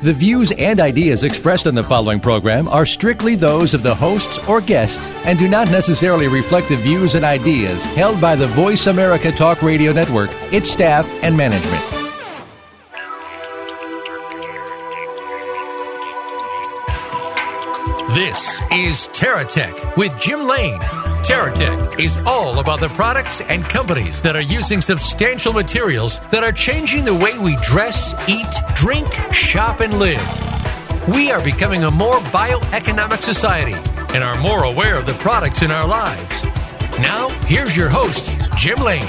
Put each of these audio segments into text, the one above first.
The views and ideas expressed on the following program are strictly those of the hosts or guests and do not necessarily reflect the views and ideas held by the Voice America Talk Radio Network, its staff, and management. This is TerraTech with Jim Lane. TerraTech is all about the products and companies that are using substantial materials that are changing the way we dress, eat, drink, shop, and live. We are becoming a more bioeconomic society and are more aware of the products in our lives. Now, here's your host, Jim Lane.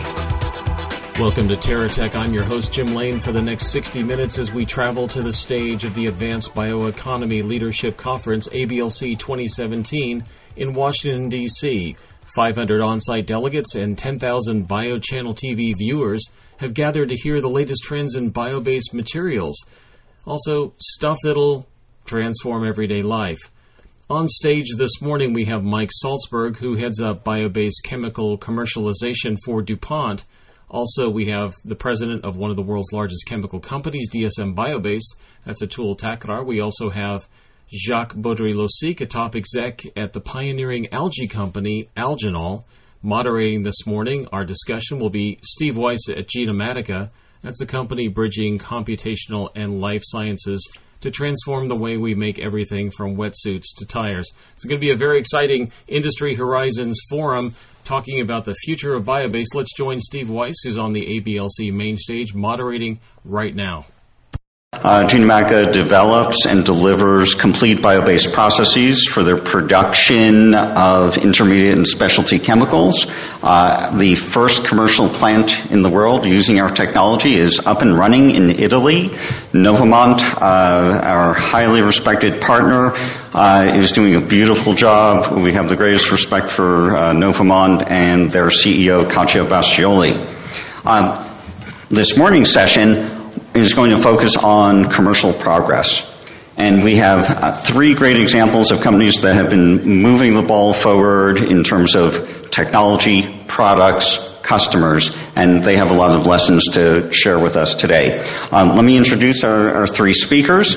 Welcome to TerraTech. I'm your host, Jim Lane, for the next 60 minutes as we travel to the stage of the Advanced Bioeconomy Leadership Conference, ABLC 2017, in Washington, D.C. 500 on site delegates and 10,000 BioChannel TV viewers have gathered to hear the latest trends in bio based materials. Also, stuff that'll transform everyday life. On stage this morning, we have Mike Salzberg, who heads up bio based chemical commercialization for DuPont. Also, we have the president of one of the world's largest chemical companies, DSM Biobase. That's Atul Thakrar. We also have Jacques Baudry-Losique, a top exec at the pioneering algae company Algenol. Moderating this morning, our discussion will be Steve Weiss at Genomatica. That's a company bridging computational and life sciences to transform the way we make everything from wetsuits to tires. It's going to be a very exciting Industry Horizons forum talking about the future of biobase. Let's join Steve Weiss, who's on the ABLC main stage, moderating right now. Uh, develops and delivers complete bio-based processes for the production of intermediate and specialty chemicals. Uh, the first commercial plant in the world using our technology is up and running in Italy. Novamont, uh, our highly respected partner, uh, is doing a beautiful job. We have the greatest respect for uh, Novamont and their CEO, Catia Bastioli. Um, this morning's session is going to focus on commercial progress. And we have uh, three great examples of companies that have been moving the ball forward in terms of technology, products, customers, and they have a lot of lessons to share with us today. Um, let me introduce our, our three speakers.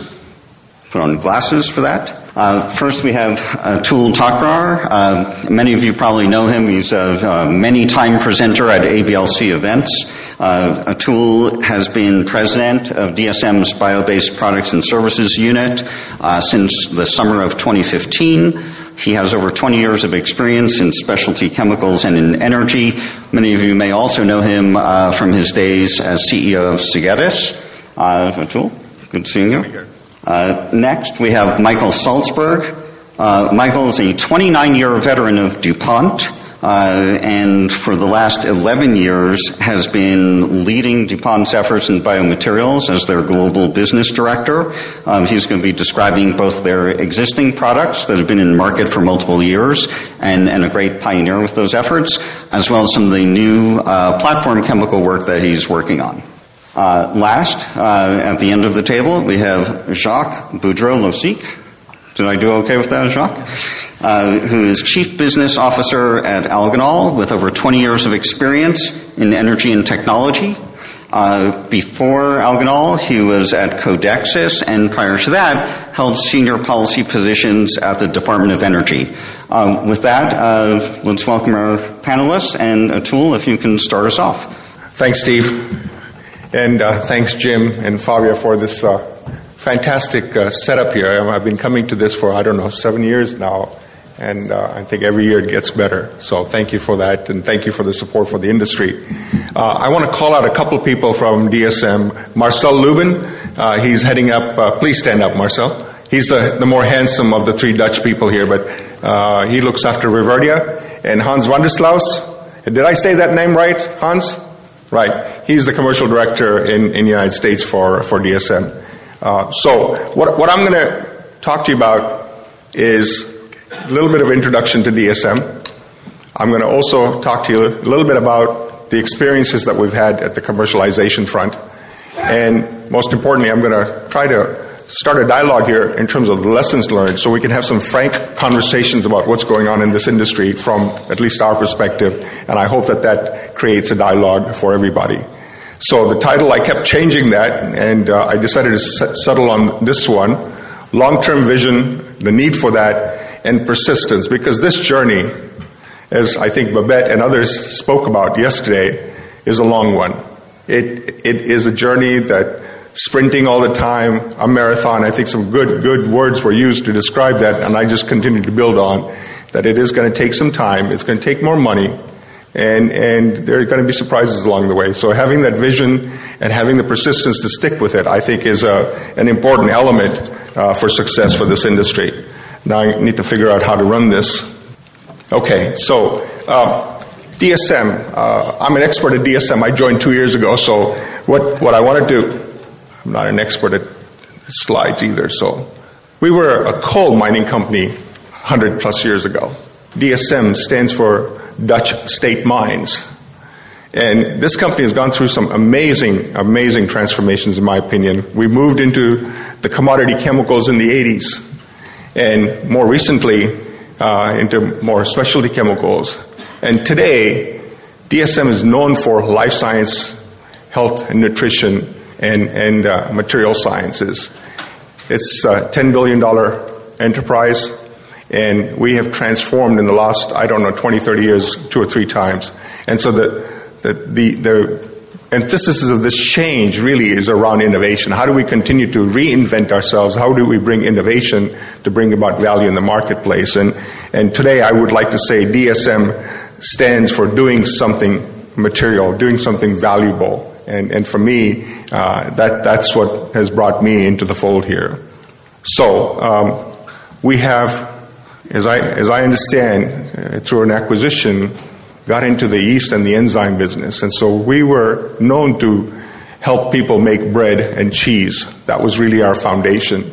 Put on glasses for that. Uh, first, we have Atul Thakrar. Uh, many of you probably know him. He's a, a many-time presenter at ABLC events. Uh, Atul has been president of DSM's Bio-Based Products and Services Unit uh, since the summer of 2015. He has over 20 years of experience in specialty chemicals and in energy. Many of you may also know him uh, from his days as CEO of. Uh, Atul, good seeing you. Uh, next, we have Michael Salzberg. Uh, Michael is a 29 year veteran of DuPont. Uh, and for the last 11 years has been leading DuPont's efforts in biomaterials as their global business director. Um, he's going to be describing both their existing products that have been in market for multiple years and, and a great pioneer with those efforts, as well as some of the new uh, platform chemical work that he's working on. Uh, last, uh, at the end of the table, we have Jacques Baudry-Losique. Did I do okay with that, Jacques? Uh, who is Chief Business Officer at Algenol with over 20 years of experience in energy and technology. Uh, before Algenol, he was at Codexis, and prior to that, held senior policy positions at the Department of Energy. Um, with that, uh, let's welcome our panelists, and Atul, if you can start us off. Thanks, Steve. And uh, thanks, Jim and Fabio, for this uh, fantastic uh, setup here. I've been coming to this for, I don't know, seven years now. And uh, I think every year it gets better. So thank you for that, and thank you for the support for the industry. Uh, I want to call out a couple people from DSM. Marcel Lubben, uh, he's heading up, please stand up, Marcel. He's the, the more handsome of the three Dutch people here, but he looks after Reverdia. And Hans van did I say that name right, Hans? Right. He's the commercial director in, in the United States for, for DSM. Uh, so, what, what I'm going to talk to you about is a little bit of introduction to DSM. I'm going to also talk to you a little bit about the experiences that we've had at the commercialization front. And most importantly, I'm going to try to start a dialogue here in terms of the lessons learned so we can have some frank conversations about what's going on in this industry from at least our perspective. And I hope that that creates a dialogue for everybody. So the title, I kept changing that, and uh, I decided to settle on this one long term vision, the need for that, and persistence, because this journey, as I think Babette and others spoke about yesterday, is a long one. It, it is a journey that sprinting all the time, a marathon. I think some good, good words were used to describe that, and I just continue to build on that it is going to take some time. It's going to take more money and and there are going to be surprises along the way. So having that vision and having the persistence to stick with it, I think, is a, an important element uh, for success for this industry. Now I need to figure out how to run this. Okay, so uh, DSM. Uh, I'm an expert at DSM. I joined two years ago. So what what I want to do, I'm not an expert at slides either. So we were a coal mining company 100 plus years ago. DSM stands for Dutch state mines. And this company has gone through some amazing, amazing transformations, in my opinion. We moved into the commodity chemicals in the 80s, and more recently, uh, into more specialty chemicals. And today, DSM is known for life science, health and nutrition, and, and uh, material sciences. It's a $10 billion enterprise and we have transformed in the last, I don't know, 20, 30 years, two or three times. And so the, the, the, the emphasis of this change really is around innovation. How do we continue to reinvent ourselves? How do we bring innovation to bring about value in the marketplace? And, and today I would like to say DSM stands for doing something material, doing something valuable. And, and for me, uh, that, that's what has brought me into the fold here. So, um, we have as I, as I understand, uh, through an acquisition, got into the yeast and the enzyme business. And so we were known to help people make bread and cheese. That was really our foundation.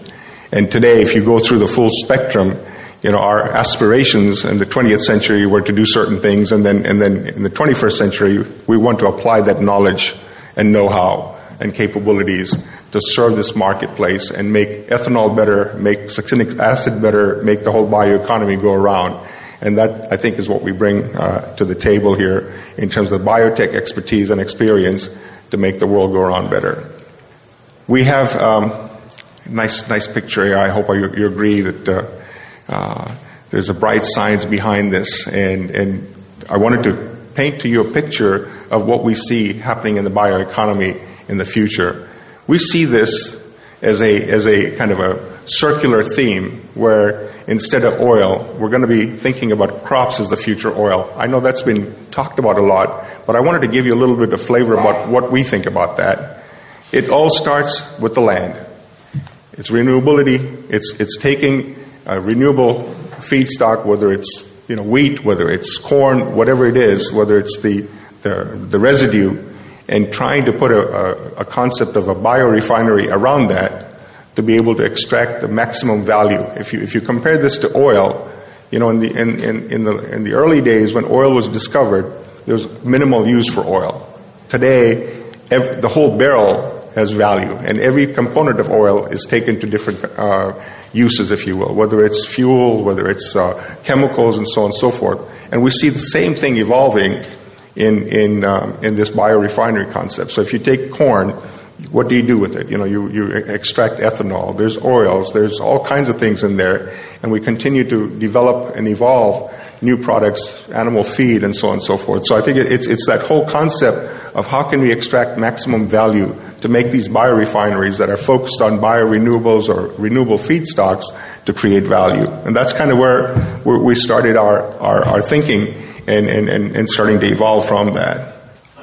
And today, if you go through the full spectrum, you know, our aspirations in the 20th century were to do certain things, and then, and then in the 21st century, we want to apply that knowledge and know-how and capabilities to serve this marketplace and make ethanol better, make succinic acid better, make the whole bioeconomy go around. And that, I think, is what we bring uh, to the table here in terms of biotech expertise and experience to make the world go around better. We have um, nice, nice picture here. I hope you, you agree that uh, uh, there's a bright science behind this, and, and I wanted to paint to you a picture of what we see happening in the bioeconomy in the future. We see this as a, as a kind of a circular theme where instead of oil, we're going to be thinking about crops as the future oil. I know that's been talked about a lot, but I wanted to give you a little bit of flavor about what we think about that. It all starts with the land. It's renewability. It's, it's taking a renewable feedstock, whether it's you know, wheat, whether it's corn, whatever it is, whether it's the, the, the residue, and trying to put a, a, a concept of a biorefinery around that to be able to extract the maximum value. If you, if you compare this to oil, you know, in the, in, in, in, the, in the early days when oil was discovered, there was minimal use for oil. Today, the whole barrel has value, and every component of oil is taken to different uh, uses, if you will, whether it's fuel, whether it's uh, chemicals, and so on and so forth. And we see the same thing evolving in, in, um, in this biorefinery concept. So if you take corn, what do you do with it? You know, you, you extract ethanol, there's oils, there's all kinds of things in there, and we continue to develop and evolve new products, animal feed, and so on and so forth. So I think it's, it's that whole concept of how can we extract maximum value to make these biorefineries that are focused on biorenewables or renewable feedstocks to create value. And that's kind of where, we started our, our, our thinking and, and, and, and starting to evolve from that.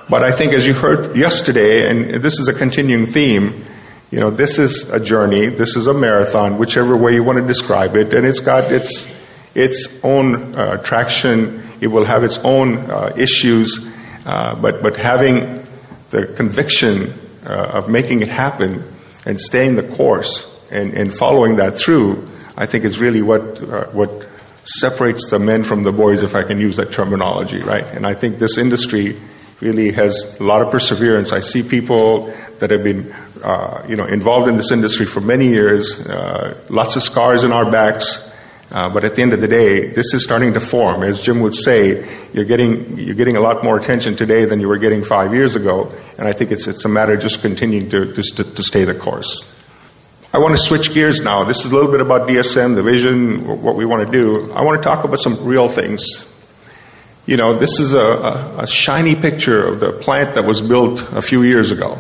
But I think, as you heard yesterday, and this is a continuing theme, you know, this is a journey, this is a marathon, whichever way you want to describe it, and it's got its its own uh, traction. It will have its own uh, issues, uh, but but having the conviction uh, of making it happen and staying the course and, and following that through, I think is really what uh, what separates the men from the boys, if I can use that terminology, right? And I think this industry really has a lot of perseverance. I see people that have been, uh, you know, involved in this industry for many years, uh, lots of scars in our backs. Uh, but at the end of the day, this is starting to form. As Jim would say, you're getting, you're getting a lot more attention today than you were getting five years ago. And I think it's, it's a matter of just continuing to, to, to stay the course. I want to switch gears now. This is a little bit about DSM, the vision, what we want to do. I want to talk about some real things. You know, this is a, a, a shiny picture of the plant that was built a few years ago.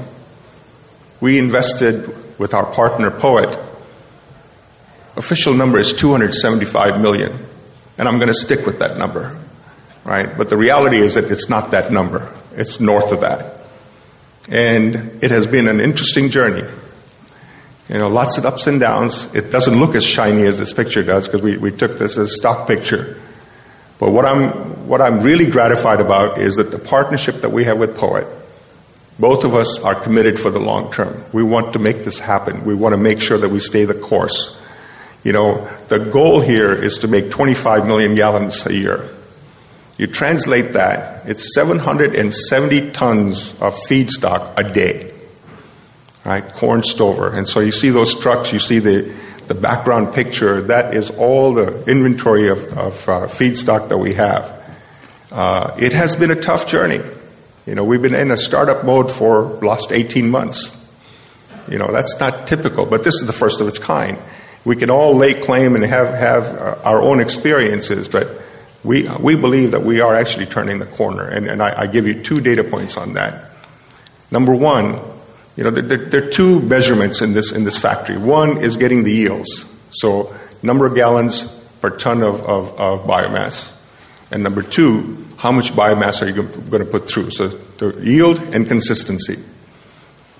We invested with our partner Poet official number is 275 million. And I'm going to stick with that number, right? But the reality is that it's not that number. It's north of that. And it has been an interesting journey. You know, lots of ups and downs. It doesn't look as shiny as this picture does because we, we took this as a stock picture. But what I'm, what I'm really gratified about is that the partnership that we have with Poet, both of us are committed for the long term. We want to make this happen. We want to make sure that we stay the course. You know, the goal here is to make 25 million gallons a year. You translate that, it's 770 tons of feedstock a day, right? Corn stover. And so you see those trucks, you see the, the background picture, that is all the inventory of, of uh, feedstock that we have. Uh, it has been a tough journey. You know, we've been in a startup mode for last 18 months. You know, that's not typical, but this is the first of its kind we can all lay claim and have, have uh, our own experiences, but we, we believe that we are actually turning the corner. And, and I, I give you two data points on that. Number one, you know, there, there, are two measurements in this, in this factory. One is getting the yields, so number of gallons per ton of, of, of biomass. And number two, how much biomass are you going to put through? So the yield and consistency.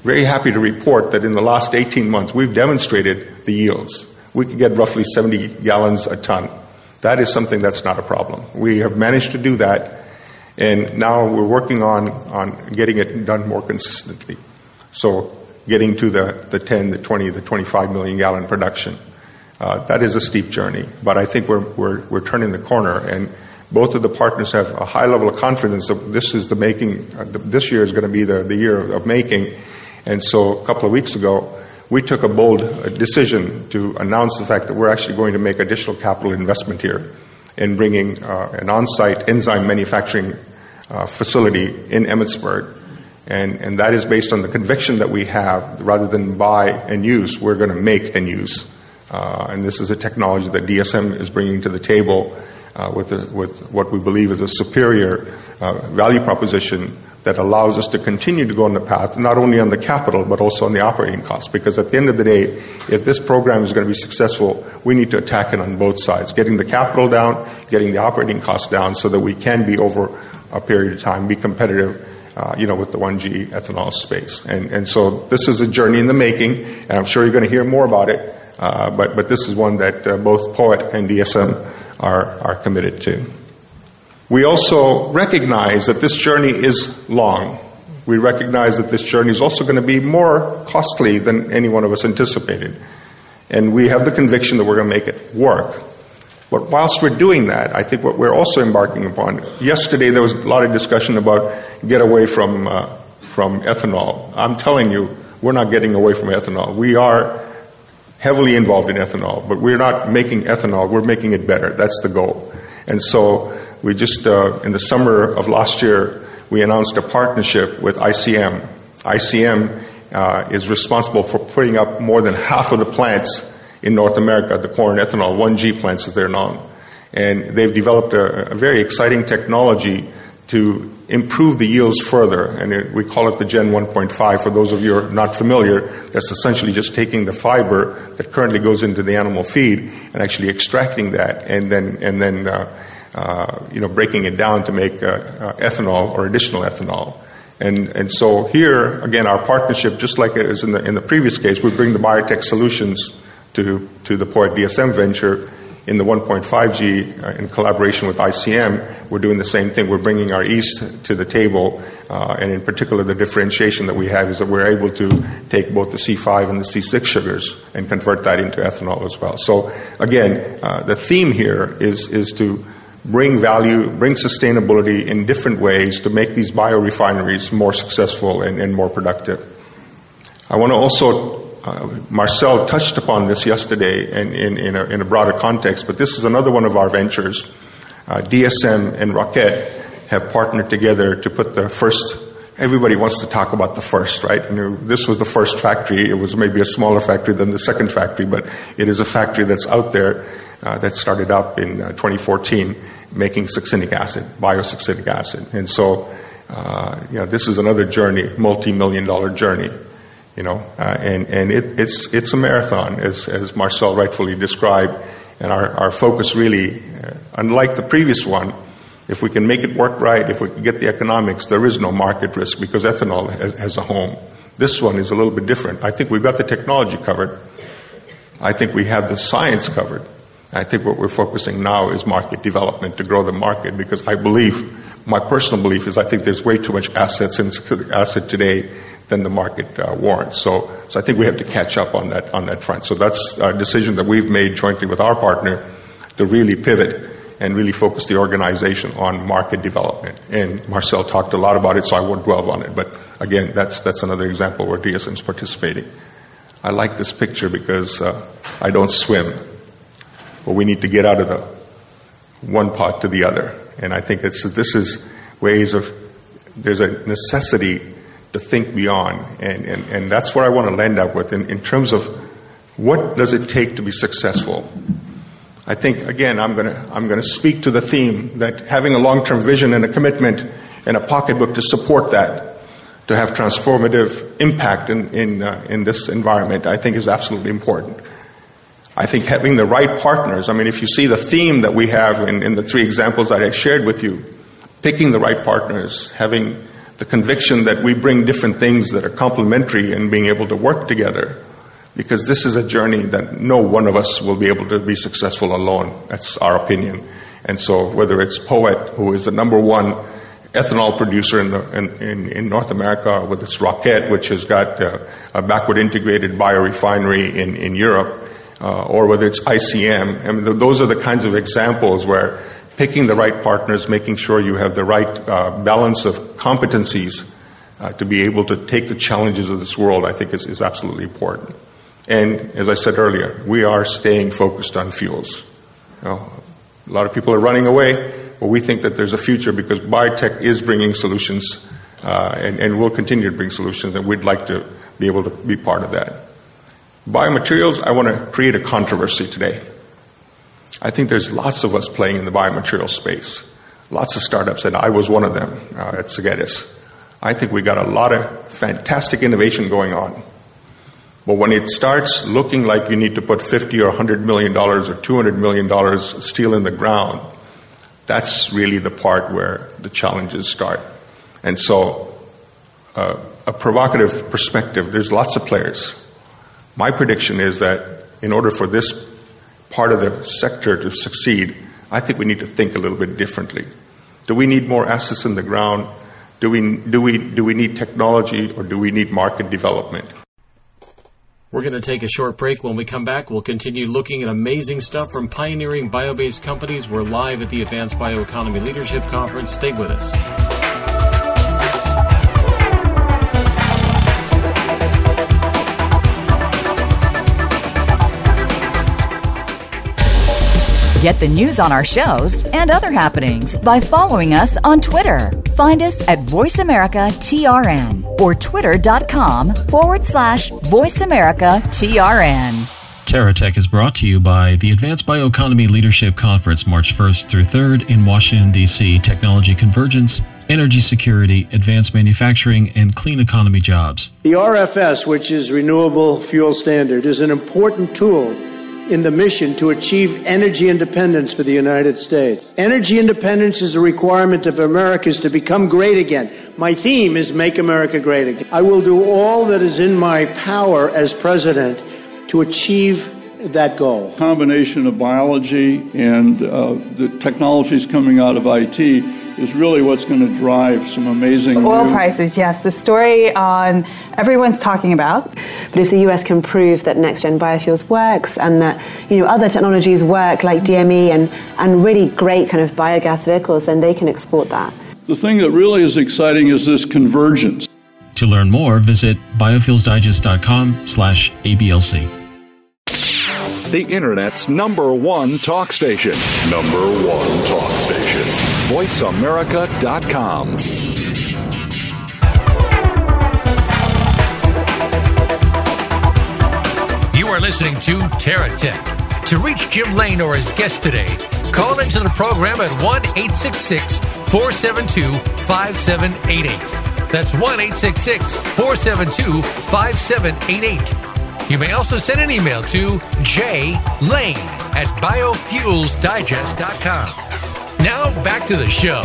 Very happy to report that in the last 18 months, we've demonstrated the yields we could get roughly 70 gallons a ton. That is something that's not a problem. We have managed to do that, and now we're working on, on getting it done more consistently. So, getting to the, the 10, the 20, the 25 million gallon production. Uh, that is a steep journey, but I think we're, we're, we're turning the corner, and both of the partners have a high level of confidence that this is the making, uh, this year is going to be the, the year of making. And so, a couple of weeks ago, we took a bold decision to announce the fact that we're actually going to make additional capital investment here in bringing uh, an on site enzyme manufacturing uh, facility in Emmetsburg. And, and that is based on the conviction that we have rather than buy and use, we're going to make and use. Uh, and this is a technology that DSM is bringing to the table uh, with, a, with what we believe is a superior uh, value proposition that allows us to continue to go on the path, not only on the capital, but also on the operating costs. Because at the end of the day, if this program is going to be successful, we need to attack it on both sides getting the capital down, getting the operating costs down, so that we can be over a period of time, be competitive. Uh, you know, with the 1G ethanol space. And, and so this is a journey in the making, and I'm sure you're going to hear more about it. Uh, but, but this is one that uh, both POET and DSM are, are committed to. We also recognize that this journey is long. We recognize that this journey is also going to be more costly than any one of us anticipated. And we have the conviction that we're going to make it work. But whilst we're doing that, I think what we're also embarking upon, yesterday there was a lot of discussion about get away from, uh, from ethanol. I'm telling you, we're not getting away from ethanol. We are heavily involved in ethanol, but we're not making ethanol, we're making it better. That's the goal. And so we just, uh, in the summer of last year, we announced a partnership with ICM. ICM uh, is responsible for putting up more than half of the plants in North America, the corn ethanol 1G plants as they're known. And they've developed a, a very exciting technology to improve the yields further. And it, we call it the Gen 1.5. For those of you who are not familiar, that's essentially just taking the fiber that currently goes into the animal feed and actually extracting that and then, and then uh, uh, you know, breaking it down to make uh, uh, ethanol or additional ethanol. And, and so here, again, our partnership, just like it is in the, in the previous case, we bring the biotech solutions to, to the POET DSM venture in the 1.5G uh, in collaboration with ICM. We're doing the same thing. We're bringing our yeast to the table, uh, and in particular, the differentiation that we have is that we're able to take both the C5 and the C6 sugars and convert that into ethanol as well. So, again, uh, the theme here is, is to bring value, bring sustainability in different ways to make these biorefineries more successful and, and more productive. I want to also, uh, Marcel touched upon this yesterday in, in, in, a, in, a, broader context, but this is another one of our ventures. Uh, DSM and Roquette have partnered together to put the first everybody wants to talk about the first, right? And this was the first factory. It was maybe a smaller factory than the second factory, but it is a factory that's out there uh, that started up in uh, 2014 making succinic acid, biosuccinic acid. And so, uh, you know, this is another journey, multi-million dollar journey, you know, uh, and, and it, it's, it's a marathon, as, as Marcel rightfully described. And our, our focus really, uh, unlike the previous one, if we can make it work right, if we can get the economics, there is no market risk because ethanol has, has, a home. This one is a little bit different. I think we've got the technology covered. I think we have the science covered. I think what we're focusing now is market development to grow the market because I believe, my personal belief is I think there's way too much assets in asset today than the market uh, warrants. So, so I think we have to catch up on that on that front. So that's a decision that we've made jointly with our partner to really pivot and really focus the organization on market development. And Marcel talked a lot about it, so I won't dwell on it. But again, that's, that's another example where DSM is participating. I like this picture because uh, I don't swim, but we need to get out of the one pot to the other. And I think this is ways of, there's a necessity to think beyond. And, and, and that's what I want to end up with in, in terms of what does it take to be successful? I think, again, I'm going to I'm going to speak to the theme that having a long term vision and a commitment and a pocketbook to support that, to have transformative impact in, in, uh, in this environment, I think is absolutely important. I think having the right partners, I mean, if you see the theme that we have in, in the three examples that I shared with you, picking the right partners, having the conviction that we bring different things that are complementary and being able to work together because this is a journey that no one of us will be able to be successful alone. That's our opinion. And so, whether it's POET, who is the number one ethanol producer in, the, in, in, in North America, or whether it's Roquette, which has got uh, a backward integrated biorefinery in, in Europe, uh, or whether it's ICM, I mean, th- those are the kinds of examples where picking the right partners, making sure you have the right uh, balance of competencies uh, to be able to take the challenges of this world, I think is, is absolutely important. And as I said earlier, we are staying focused on fuels. You know, a lot of people are running away, but we think that there's a future because biotech is bringing solutions uh, and, and will continue to bring solutions, and we'd like to be able to be part of that. Biomaterials, I want to create a controversy today. I think there's lots of us playing in the biomaterial space, lots of startups, and I was one of them uh, at Segetis. I think we got a lot of fantastic innovation going on. But when it starts looking like you need to put 50 or 100 million dollars or 200 million dollars steel in the ground, that's really the part where the challenges start. And so, uh, a provocative perspective, there's lots of players. My prediction is that in order for this part of the sector to succeed, I think we need to think a little bit differently. Do we need more assets in the ground? Do we, do we, do we need technology or do we need market development? We're going to take a short break. When we come back, we'll continue looking at amazing stuff from pioneering bio based companies. We're live at the Advanced Bioeconomy Leadership Conference. Stay with us. Get the news on our shows and other happenings by following us on Twitter. Find us at VoiceAmericaTRN or twitter.com forward slash VoiceAmericaTRN. TerraTech is brought to you by the Advanced Bioeconomy Leadership Conference, March 1st through 3rd in Washington, D.C. Technology convergence, energy security, advanced manufacturing, and clean economy jobs. The RFS, which is Renewable Fuel Standard, is an important tool in the mission to achieve energy independence for the United States. Energy independence is a requirement of America's to become great again. My theme is Make America Great Again. I will do all that is in my power as president to achieve that goal. Combination of biology and uh, the technologies coming out of IT is really what's going to drive some amazing oil new- prices. Yes, the story on everyone's talking about. But if the US can prove that next gen biofuels works and that you know other technologies work like DME and, and really great kind of biogas vehicles, then they can export that. The thing that really is exciting is this convergence. To learn more, visit biofuelsdigest.com slash ABLC. The Internet's number one talk station. Number one talk station. VoiceAmerica.com. You are listening to TerraTech. To reach Jim Lane or his guest today, call into the program at 1 866 472 5788. That's 1 866 472 5788. You may also send an email to jlane at biofuelsdigest.com. Now back to the show.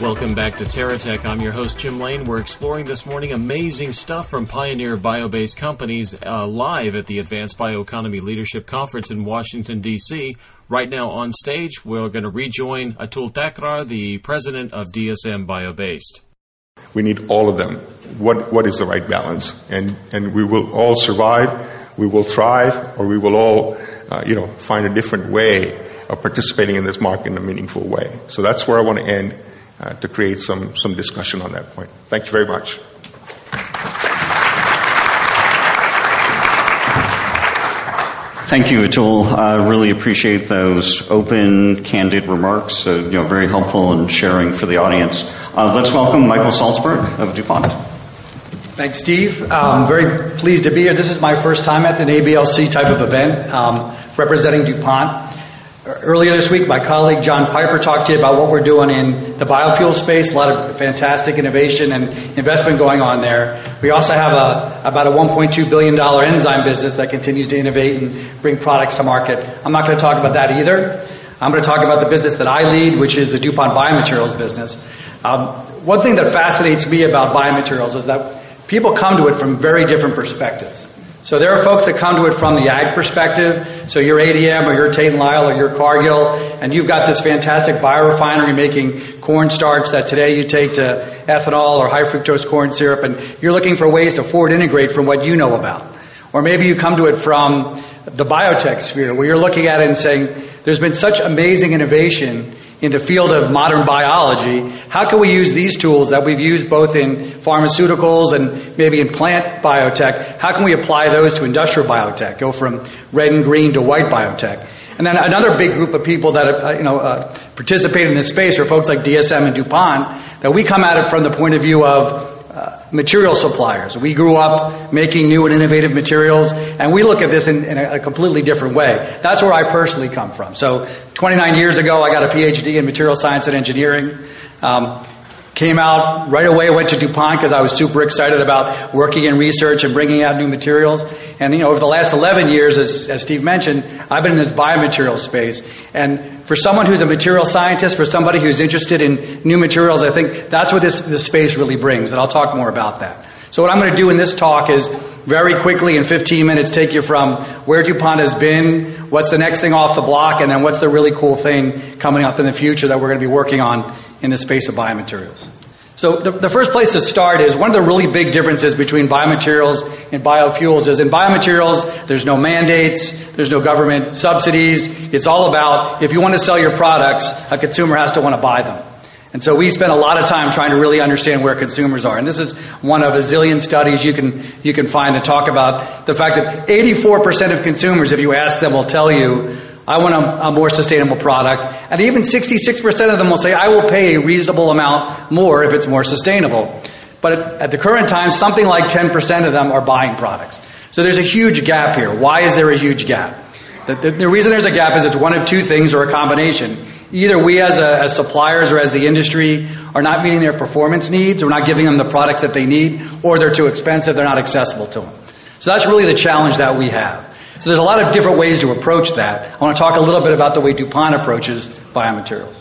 Welcome back to TerraTech. I'm your host, Jim Lane. We're exploring this morning amazing stuff from pioneer bio-based companies uh, live at the Advanced Bioeconomy Leadership Conference in Washington, D.C. Right now on stage, we're going to rejoin Atul Thakrar, the president of DSM Biobased. We need all of them. What, what is the right balance? And, and we will all survive, we will thrive, or we will all, uh, you know, find a different way of participating in this market in a meaningful way. So that's where I want to end uh, to create some, some discussion on that point. Thank you very much. Thank you, Atul. I really appreciate those open, candid remarks. Uh, you know, very helpful in sharing for the audience. Uh, let's welcome Michael Salzberg of DuPont. Thanks, Steve. I'm very pleased to be here. This is my first time at an ABLC type of event um, representing DuPont. Earlier this week, my colleague John Piper talked to you about what we're doing in the biofuel space. A lot of fantastic innovation and investment going on there. We also have a, about a $1.2 billion enzyme business that continues to innovate and bring products to market. I'm not going to talk about that either. I'm going to talk about the business that I lead, which is the DuPont Biomaterials business. Um, one thing that fascinates me about biomaterials is that people come to it from very different perspectives. So there are folks that come to it from the ag perspective. So you're ADM or you're Tate and Lyle or you're Cargill, and you've got this fantastic biorefinery making cornstarch that today you take to ethanol or high fructose corn syrup, and you're looking for ways to forward integrate from what you know about. Or maybe you come to it from the biotech sphere, where you're looking at it and saying, there's been such amazing innovation in the field of modern biology, how can we use these tools that we've used both in pharmaceuticals and maybe in plant biotech? How can we apply those to industrial biotech? Go from red and green to white biotech. And then another big group of people that uh, you know uh, participate in this space are folks like DSM and DuPont. That we come at it from the point of view of material suppliers. We grew up making new and innovative materials, and we look at this in, in a, completely different way. That's where I personally come from. So, 29 years ago, I got a PhD in material science and engineering. Um, came out right away, went to DuPont because I was super excited about working in research and bringing out new materials. And, you know, over the last 11 years, as, as Steve mentioned, I've been in this biomaterial space. And for someone who's a material scientist, for somebody who's interested in new materials, I think that's what this, this space really brings. And I'll talk more about that. So what I'm going to do in this talk is very quickly in 15 minutes take you from where DuPont has been, what's the next thing off the block, and then what's the really cool thing coming up in the future that we're going to be working on in the space of biomaterials. So the, the, first place to start is one of the really big differences between biomaterials and biofuels is in biomaterials, there's no mandates, there's no government subsidies. It's all about if you want to sell your products, a consumer has to want to buy them. And so we spend a lot of time trying to really understand where consumers are. And this is one of a zillion studies you can, you can find that talk about the fact that 84% of consumers, if you ask them, will tell you I want a, a, more sustainable product. And even 66% of them will say, I will pay a reasonable amount more if it's more sustainable. But at, the current time, something like 10% of them are buying products. So there's a huge gap here. Why is there a huge gap? The, the, the reason there's a gap is it's one of two things or a combination. Either we as, a, as suppliers or as the industry are not meeting their performance needs, we're not giving them the products that they need, or they're too expensive, they're not accessible to them. So that's really the challenge that we have. So there's a lot of different ways to approach that. I want to talk a little bit about the way DuPont approaches biomaterials.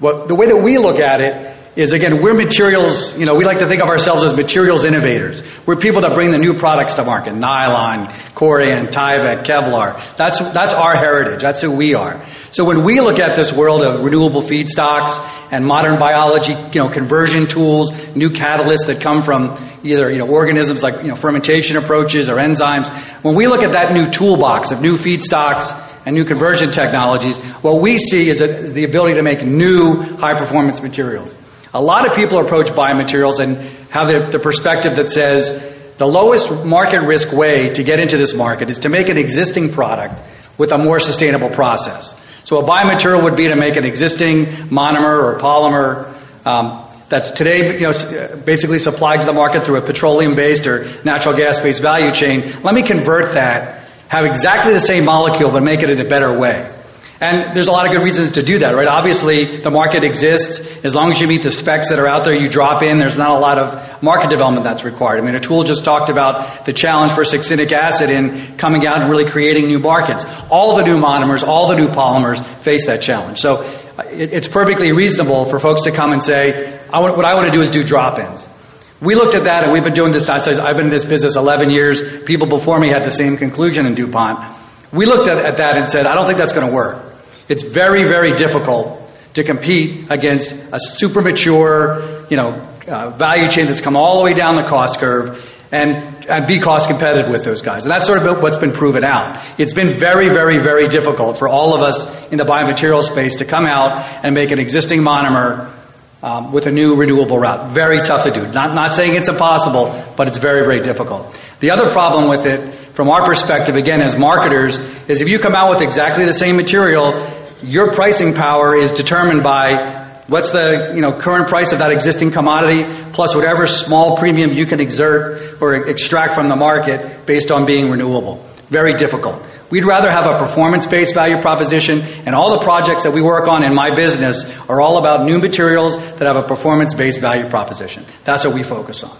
Well, the way that we look at it is again, we're materials, you know, we like to think of ourselves as materials innovators. We're people that bring the new products to market. Nylon, Corian, Tyvek, Kevlar. That's, that's our heritage. That's who we are. So when we look at this world of renewable feedstocks and modern biology, you know, conversion tools, new catalysts that come from either you know organisms like you know fermentation approaches or enzymes, when we look at that new toolbox of new feedstocks and new conversion technologies, what we see is, the ability to make new high performance materials. A lot of people approach biomaterials and have the, the perspective that says the lowest market risk way to get into this market is to make an existing product with a more sustainable process. So a biomaterial would be to make an existing monomer or polymer um, that's today you know, basically supplied to the market through a petroleum-based or natural gas-based value chain. Let me convert that, have exactly the same molecule, but make it in a better way. And there's a lot of good reasons to do that, right? Obviously, the market exists. As long as you meet the specs that are out there, you drop in. There's not a lot of market development that's required. I mean, Atul just talked about the challenge for succinic acid in coming out and really creating new markets. All the new monomers, all the new polymers face that challenge. So it's perfectly reasonable for folks to come and say, I want, what I want to do is do drop-ins. We looked at that, and we've been doing this. I've been in this business 11 years. People before me had the same conclusion in DuPont. We looked at, at that and said, I don't think that's going to work. It's very, very difficult to compete against a super mature, you know, uh, value chain that's come all the way down the cost curve and, and be cost competitive with those guys. And that's sort of what's been proven out. It's been very, very, very difficult for all of us in the biomaterial space to come out and make an existing monomer um, with a new renewable route. Very tough to do. Not, not saying it's impossible, but it's very, very difficult. The other problem with it from our perspective, again, as marketers, is if you come out with exactly the same material, your pricing power is determined by what's the you know current price of that existing commodity plus whatever small premium you can exert or extract from the market based on being renewable. Very difficult. We'd rather have a performance based value proposition, and all the projects that we work on in my business are all about new materials that have a performance based value proposition. That's what we focus on.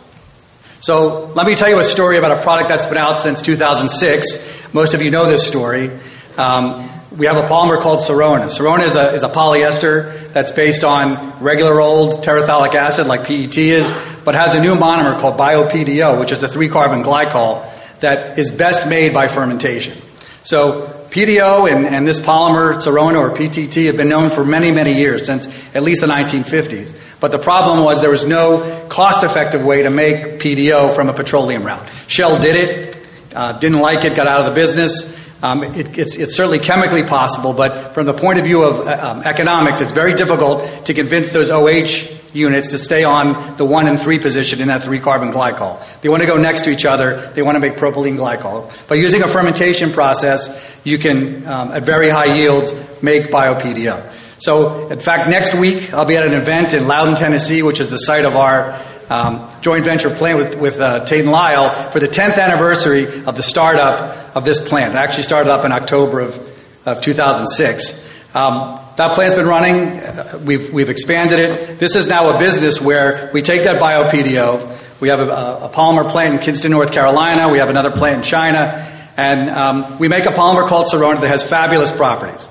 So let me tell you a story about a product that's been out since 2006. Most of you know this story. Um, we have a polymer called Sorona. Sorona is a, is a polyester that's based on regular old terephthalic acid like PET is, but has a new monomer called BioPDO, which is a three carbon glycol that is best made by fermentation. So PDO and, and this polymer, Sorona or PTT, have been known for many, many years, since at least the 1950s. But the problem was there was no cost effective way to make PDO from a petroleum route. Shell did it, uh, didn't like it, got out of the business. Um, it, it's, it's, certainly chemically possible, but from the point of view of uh, um, economics, it's very difficult to convince those OH units to stay on the one and three position in that three carbon glycol. They want to go next to each other. They want to make propylene glycol. By using a fermentation process, you can, um, at very high yields, make BioPDO. So, in fact, next week I'll be at an event in Loudon, Tennessee, which is the site of our um, joint venture plant with, with uh, Tate and Lyle for the 10th anniversary of the startup of this plant. It actually started up in October of, of 2006. Um, that plant's been running. Uh, we've, we've expanded it. This is now a business where we take that BioPDO. We have a, a polymer plant in Kinston, North Carolina. We have another plant in China. And um, we make a polymer called Sorona that has fabulous properties.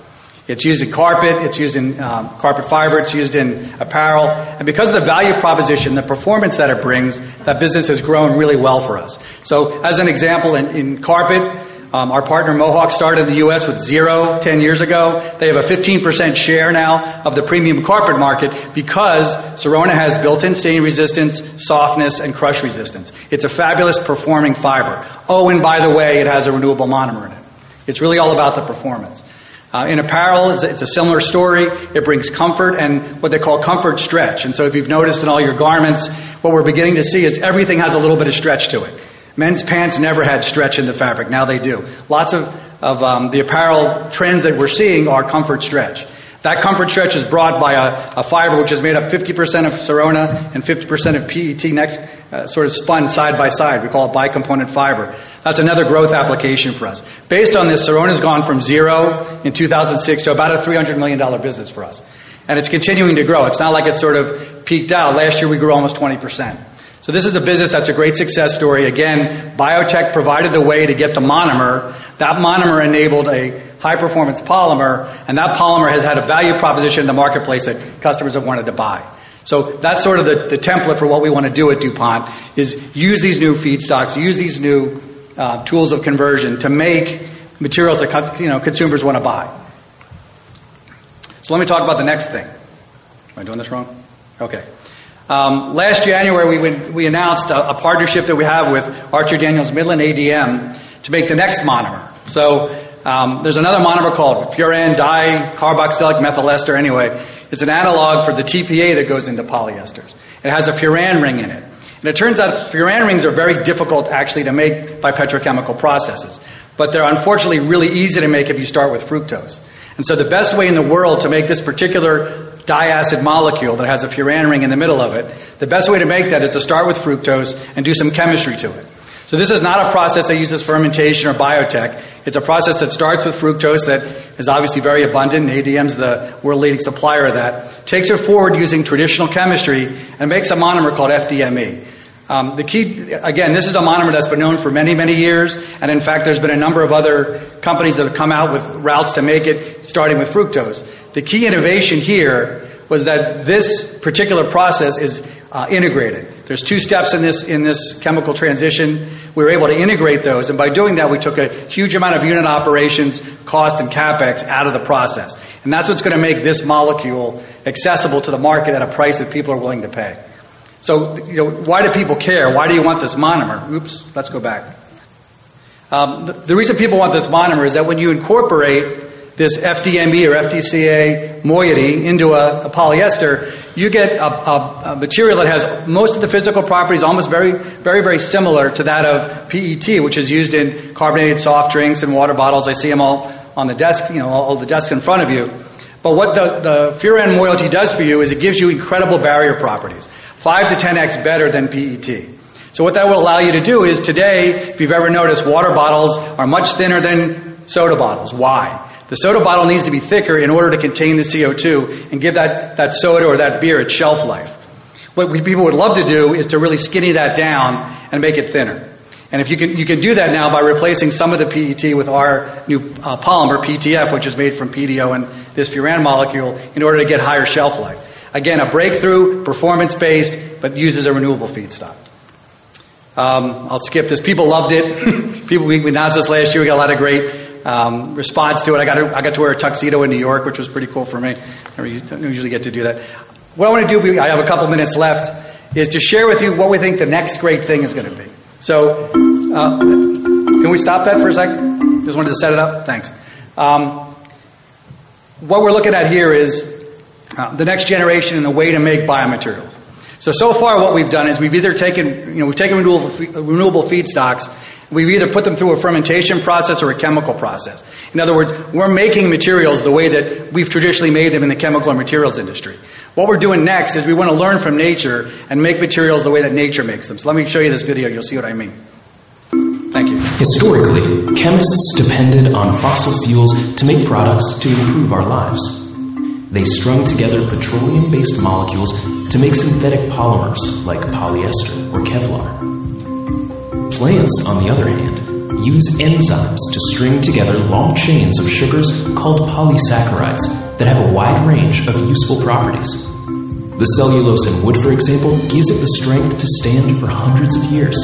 It's used in carpet, it's used in um, carpet fiber, it's used in apparel. And because of the value proposition, the performance that it brings, that business has grown really well for us. So, as an example, in, in carpet, um, our partner Mohawk started in the U.S. with zero 10 years ago. They have a 15% share now of the premium carpet market because Sorona has built in stain resistance, softness, and crush resistance. It's a fabulous performing fiber. Oh, and by the way, it has a renewable monomer in it. It's really all about the performance. Uh, in apparel, it's a, it's a, similar story. It brings comfort and what they call comfort stretch. And so, if you've noticed in all your garments, what we're beginning to see is everything has a little bit of stretch to it. Men's pants never had stretch in the fabric. Now they do. Lots of, of um, the apparel trends that we're seeing are comfort stretch. That comfort stretch is brought by a, a fiber which is made up 50% of Sorona and 50% of PET next, uh, sort of spun side by side. We call it bicomponent fiber. That's another growth application for us. Based on this, Sorona has gone from zero in 2006 to about a $300 million business for us. And it's continuing to grow. It's not like it sort of peaked out. Last year we grew almost 20%. So this is a business that's a great success story. Again, biotech provided the way to get the monomer. That monomer enabled a high performance polymer, and that polymer has had a value proposition in the marketplace that customers have wanted to buy. So that's sort of the, the template for what we want to do at DuPont is use these new feedstocks, use these new uh, tools of conversion to make materials that you know, consumers want to buy. So let me talk about the next thing. Am I doing this wrong? Okay. Um, last January, we, we announced a, a, partnership that we have with Archer Daniels Midland ADM to make the next monomer. So um, there's another monomer called furan dicarboxylic methyl ester. Anyway, it's an analog for the TPA that goes into polyesters. It has a furan ring in it. And it turns out furan rings are very difficult actually to make by petrochemical processes. But they're unfortunately really easy to make if you start with fructose. And so the best way in the world to make this particular diacid molecule that has a furan ring in the middle of it, the best way to make that is to start with fructose and do some chemistry to it. So this is not a process that uses fermentation or biotech. It's a process that starts with fructose that is obviously very abundant. And ADM's the world leading supplier of that. Takes it forward using traditional chemistry and makes a monomer called FDME. Um, the key, again, this is a monomer that's been known for many, many years, and in fact, there's been a number of other companies that have come out with routes to make it, starting with fructose. The key innovation here was that this particular process is uh, integrated. There's two steps in this in this chemical transition. We were able to integrate those, and by doing that, we took a huge amount of unit operations, cost, and capex out of the process. And that's what's going to make this molecule accessible to the market at a price that people are willing to pay. So, you know, why do people care? Why do you want this monomer? Oops, let's go back. Um, the, the reason people want this monomer is that when you incorporate this FDME or FDCA moiety into a, a polyester, you get a, a, a, material that has most of the physical properties almost very, very, very similar to that of PET, which is used in carbonated soft drinks and water bottles. I see them all on the desk, you know, all the desks in front of you. But what the, the furan moiety does for you is it gives you incredible barrier properties, 5 to 10x better than PET. So what that will allow you to do is today, if you've ever noticed, water bottles are much thinner than soda bottles. Why? The soda bottle needs to be thicker in order to contain the CO2 and give that, that soda or that beer its shelf life. What we, people would love to do is to really skinny that down and make it thinner. And if you can, you can do that now by replacing some of the PET with our new uh, polymer, PTF, which is made from PDO and this furan molecule, in order to get higher shelf life. Again, a breakthrough, performance based, but uses a renewable feedstock. Um, I'll skip this. People loved it. People, we announced this last year. We got a lot of great um, response to it. I got to, I got to wear a tuxedo in New York, which was pretty cool for me. I don't usually get to do that. What I want to do, I have a couple minutes left, is to share with you what we think the next great thing is going to be. So, uh, can we stop that for a second? Just wanted to set it up. Thanks. Um, what we're looking at here is uh, the next generation and the way to make biomaterials. So so far, what we've done is we've either taken you know we've taken renewable renewable feedstocks We've either put them through a fermentation process or a chemical process. In other words, we're making materials the way that we've traditionally made them in the chemical and materials industry. What we're doing next is we want to learn from nature and make materials the way that nature makes them. So let me show you this video, you'll see what I mean. Thank you. Historically, chemists depended on fossil fuels to make products to improve our lives. They strung together petroleum based molecules to make synthetic polymers like polyester or Kevlar. Plants, on the other hand, use enzymes to string together long chains of sugars called polysaccharides that have a wide range of useful properties. The cellulose in wood, for example, gives it the strength to stand for hundreds of years.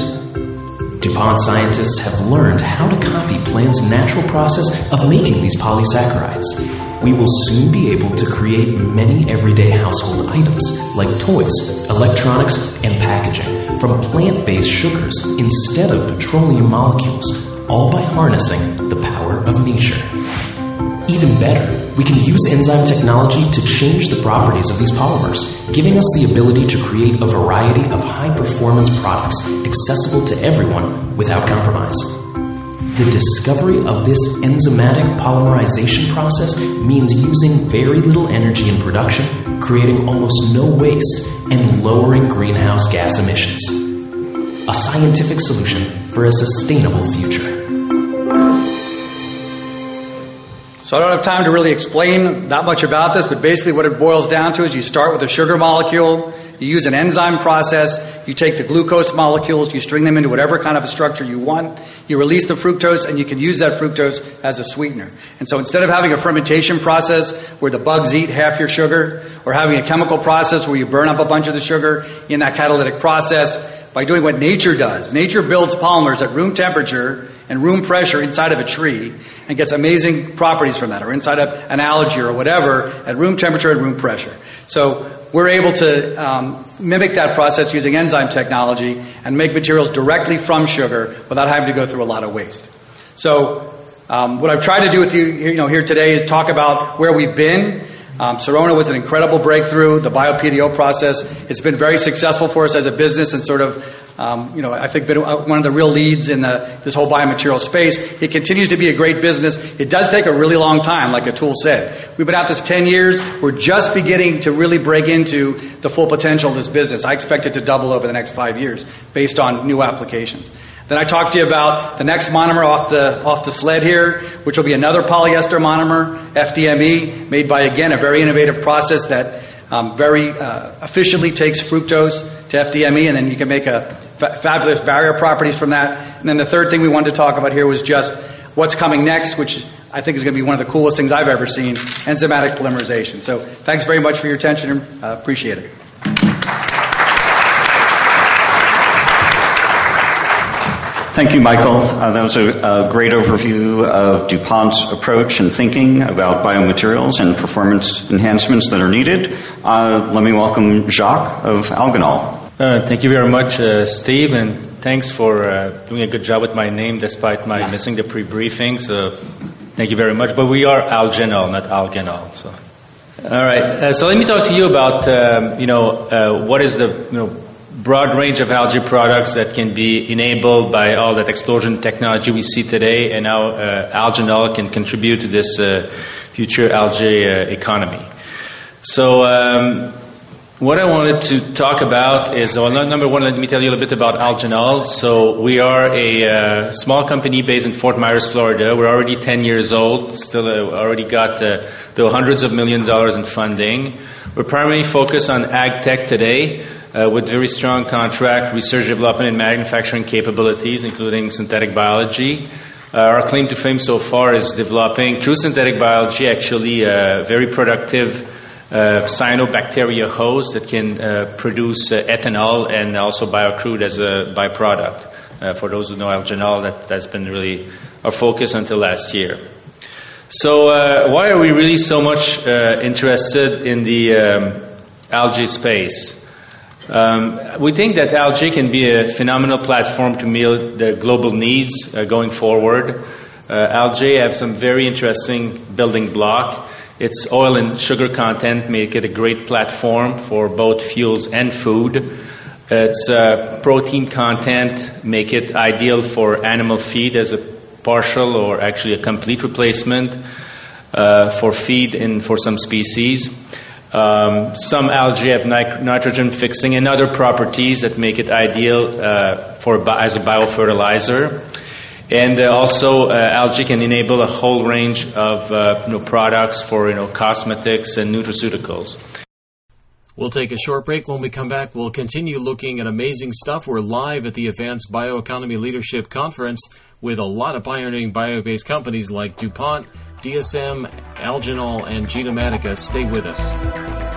DuPont scientists have learned how to copy plants' natural process of making these polysaccharides. We will soon be able to create many everyday household items like toys, electronics, and packaging from plant based sugars instead of petroleum molecules, all by harnessing the power of nature. Even better, we can use enzyme technology to change the properties of these polymers, giving us the ability to create a variety of high performance products accessible to everyone without compromise. The discovery of this enzymatic polymerization process means using very little energy in production, creating almost no waste, and lowering greenhouse gas emissions. A scientific solution for a sustainable future. So I don't have time to really explain that much about this, but basically what it boils down to is you start with a sugar molecule, you use an enzyme process, you take the glucose molecules, you string them into whatever kind of a structure you want, you release the fructose, and you can use that fructose as a sweetener. And so instead of having a fermentation process where the bugs eat half your sugar, or having a chemical process where you burn up a bunch of the sugar in that catalytic process, by doing what nature does, nature builds polymers at room temperature and room pressure inside of a tree and gets amazing properties from that, or inside of an algae or whatever at room temperature and room pressure. So we're able to um, mimic that process using enzyme technology and make materials directly from sugar without having to go through a lot of waste. So um, what I've tried to do with you, you know, here today is talk about where we've been. Um, Sorona was an incredible breakthrough. The BioPDO process, it's been very successful for us as a business and sort of um, you know, I think been one of the real leads in the, this whole biomaterial space. It continues to be a great business. It does take a really long time, like Atul said. We've been at this 10 years. We're just beginning to really break into the full potential of this business. I expect it to double over the next five years based on new applications. Then I talked to you about the next monomer off the, off the sled here, which will be another polyester monomer, FDME, made by, again, a very innovative process that um, very uh, efficiently takes fructose to FDME, and then you can make a fa- fabulous barrier properties from that. And then the third thing we wanted to talk about here was just what's coming next, which I think is going to be one of the coolest things I've ever seen enzymatic polymerization. So thanks very much for your attention uh, appreciate it. Thank you, Michael. Uh, that was a, a, great overview of DuPont's approach and thinking about biomaterials and performance enhancements that are needed. Uh, let me welcome Jacques of Alganol. Uh, thank you very much, uh, Steve, and thanks for uh, doing a good job with my name despite my missing the pre-briefing. So, thank you very much. But we are Algenol, not Alganol. So, all right. Uh, so let me talk to you about um, you know what is the you know broad range of algae products that can be enabled by all that explosion technology we see today, and how uh, algenol can contribute to this uh, future algae uh, economy. So, um, what I wanted to talk about is well, number one, let me tell you a little bit about Algenol. So, we are a uh, small company based in Fort Myers, Florida. We're already 10 years old, still uh, already got uh, hundreds of million dollars in funding. We're primarily focused on ag tech today uh, with very strong contract research, development, and manufacturing capabilities, including synthetic biology. Uh, our claim to fame so far is developing, through synthetic biology, actually a very productive uh, cyanobacteria host that can uh, produce uh, ethanol and also biocrude as a byproduct. Uh, for those who know algenol, that, that's been really our focus until last year. So, uh, why are we really so much interested in the um, algae space? Um, we think that algae can be a phenomenal platform to meet the global needs uh, going forward. Uh, algae have some very interesting building block. Its oil and sugar content make it a great platform for both fuels and food. Its uh, protein content make it ideal for animal feed as a partial or actually a complete replacement uh, for feed in for some species. Um, some algae have nit- nitrogen fixing and other properties that make it ideal uh, for bi- as a biofertilizer. And uh, also, uh, algae can enable a whole range of uh, you know, products for you know, cosmetics and nutraceuticals. We'll take a short break. When we come back, we'll continue looking at amazing stuff. We're live at the Advanced Bioeconomy Leadership Conference with a lot of pioneering bio based companies like DuPont. DSM, Algenol, and Genomatica. Stay with us.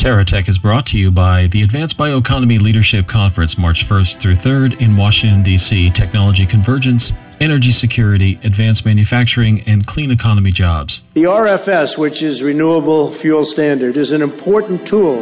TerraTech is brought to you by the Advanced Bioeconomy Leadership Conference, March 1st through 3rd in Washington, D.C. Technology convergence, energy security, advanced manufacturing, and clean economy jobs. The RFS, which is Renewable Fuel Standard, is an important tool